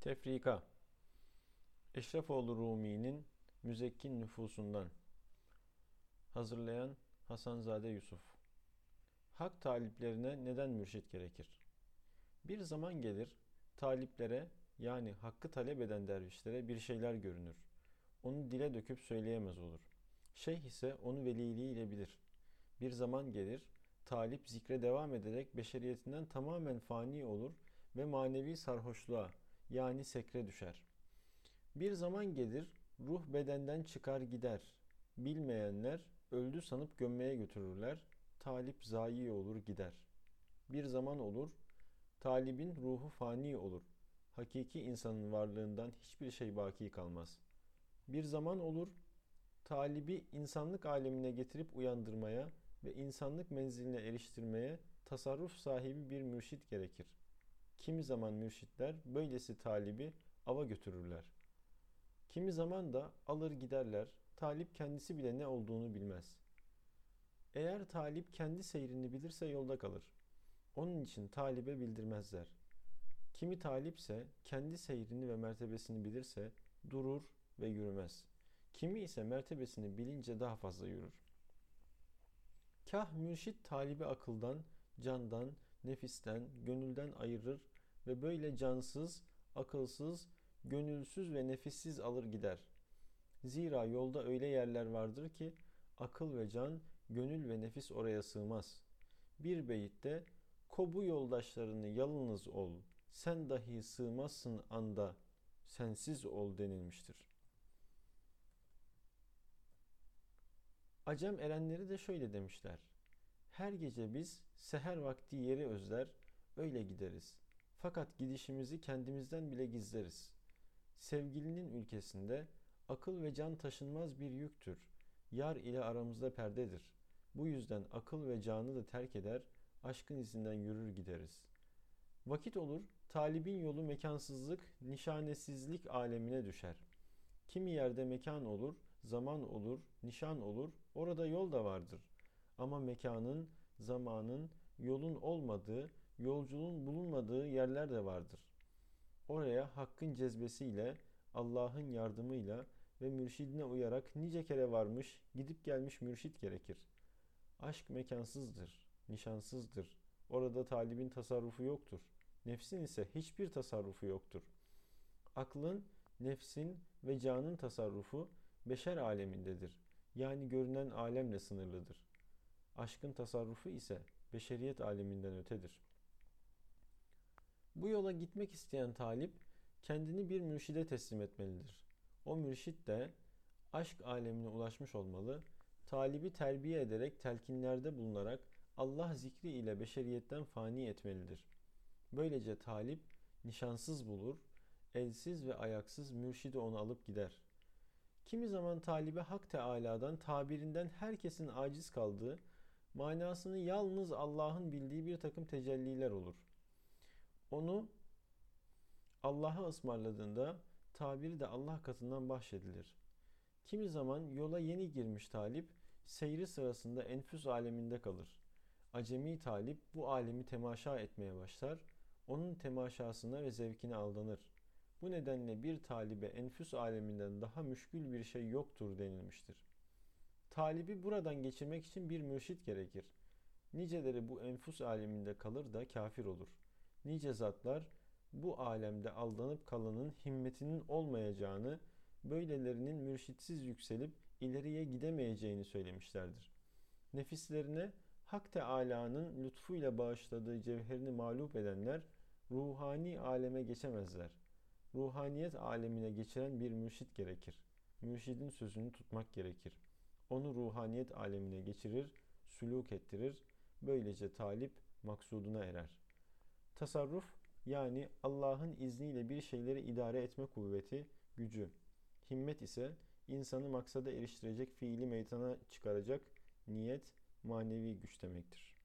Tefrika Eşrefoğlu Rumi'nin müzekkin nüfusundan Hazırlayan Hasanzade Yusuf Hak taliplerine neden mürşit gerekir? Bir zaman gelir, taliplere yani hakkı talep eden dervişlere bir şeyler görünür. Onu dile döküp söyleyemez olur. Şeyh ise onu veliliğiyle bilir. Bir zaman gelir, talip zikre devam ederek beşeriyetinden tamamen fani olur ve manevi sarhoşluğa, yani sekre düşer. Bir zaman gelir, ruh bedenden çıkar gider. Bilmeyenler öldü sanıp gömmeye götürürler. Talip zayi olur gider. Bir zaman olur, talibin ruhu fani olur. Hakiki insanın varlığından hiçbir şey baki kalmaz. Bir zaman olur, talibi insanlık alemine getirip uyandırmaya ve insanlık menziline eriştirmeye tasarruf sahibi bir mürşit gerekir. Kimi zaman mürşitler böylesi talibi ava götürürler. Kimi zaman da alır giderler. Talip kendisi bile ne olduğunu bilmez. Eğer talip kendi seyrini bilirse yolda kalır. Onun için talibe bildirmezler. Kimi talipse kendi seyrini ve mertebesini bilirse durur ve yürümez. Kimi ise mertebesini bilince daha fazla yürür. Kah mürşit talibi akıldan, candan, nefisten, gönülden ayırır ve böyle cansız, akılsız, gönülsüz ve nefissiz alır gider. Zira yolda öyle yerler vardır ki akıl ve can, gönül ve nefis oraya sığmaz. Bir beyitte kobu yoldaşlarını yalınız ol, sen dahi sığmazsın anda, sensiz ol denilmiştir. Acem erenleri de şöyle demişler. Her gece biz seher vakti yeri özler, öyle gideriz. Fakat gidişimizi kendimizden bile gizleriz. Sevgilinin ülkesinde akıl ve can taşınmaz bir yüktür. Yar ile aramızda perdedir. Bu yüzden akıl ve canı da terk eder, aşkın izinden yürür gideriz. Vakit olur, talibin yolu mekansızlık, nişanesizlik alemine düşer. Kimi yerde mekan olur, zaman olur, nişan olur, orada yol da vardır. Ama mekanın, zamanın, yolun olmadığı, yolculuğun bulunmadığı yerler de vardır. Oraya hakkın cezbesiyle, Allah'ın yardımıyla ve mürşidine uyarak nice kere varmış, gidip gelmiş mürşit gerekir. Aşk mekansızdır, nişansızdır. Orada talibin tasarrufu yoktur. Nefsin ise hiçbir tasarrufu yoktur. Aklın, nefsin ve canın tasarrufu beşer alemindedir. Yani görünen alemle sınırlıdır. Aşkın tasarrufu ise beşeriyet aleminden ötedir.'' Bu yola gitmek isteyen talip kendini bir mürşide teslim etmelidir. O mürşit de aşk alemine ulaşmış olmalı, talibi terbiye ederek telkinlerde bulunarak Allah zikri ile beşeriyetten fani etmelidir. Böylece talip nişansız bulur, elsiz ve ayaksız mürşidi onu alıp gider. Kimi zaman talibe Hak Teala'dan tabirinden herkesin aciz kaldığı, manasını yalnız Allah'ın bildiği bir takım tecelliler olur. Onu Allah'a ısmarladığında tabiri de Allah katından bahşedilir. Kimi zaman yola yeni girmiş talip seyri sırasında enfüs aleminde kalır. Acemi talip bu alemi temaşa etmeye başlar. Onun temaşasına ve zevkine aldanır. Bu nedenle bir talibe enfüs aleminden daha müşkül bir şey yoktur denilmiştir. Talibi buradan geçirmek için bir mürşit gerekir. Niceleri bu enfüs aleminde kalır da kafir olur.'' Nice zatlar bu alemde aldanıp kalanın himmetinin olmayacağını, böylelerinin mürşitsiz yükselip ileriye gidemeyeceğini söylemişlerdir. Nefislerine Hak Teâlâ'nın lütfuyla bağışladığı cevherini mağlup edenler ruhani aleme geçemezler. Ruhaniyet alemine geçiren bir mürşit gerekir. Mürşidin sözünü tutmak gerekir. Onu ruhaniyet alemine geçirir, süluk ettirir. Böylece talip maksuduna erer.'' Tasarruf yani Allah'ın izniyle bir şeyleri idare etme kuvveti, gücü. Himmet ise insanı maksada eriştirecek fiili meydana çıkaracak niyet, manevi güç demektir.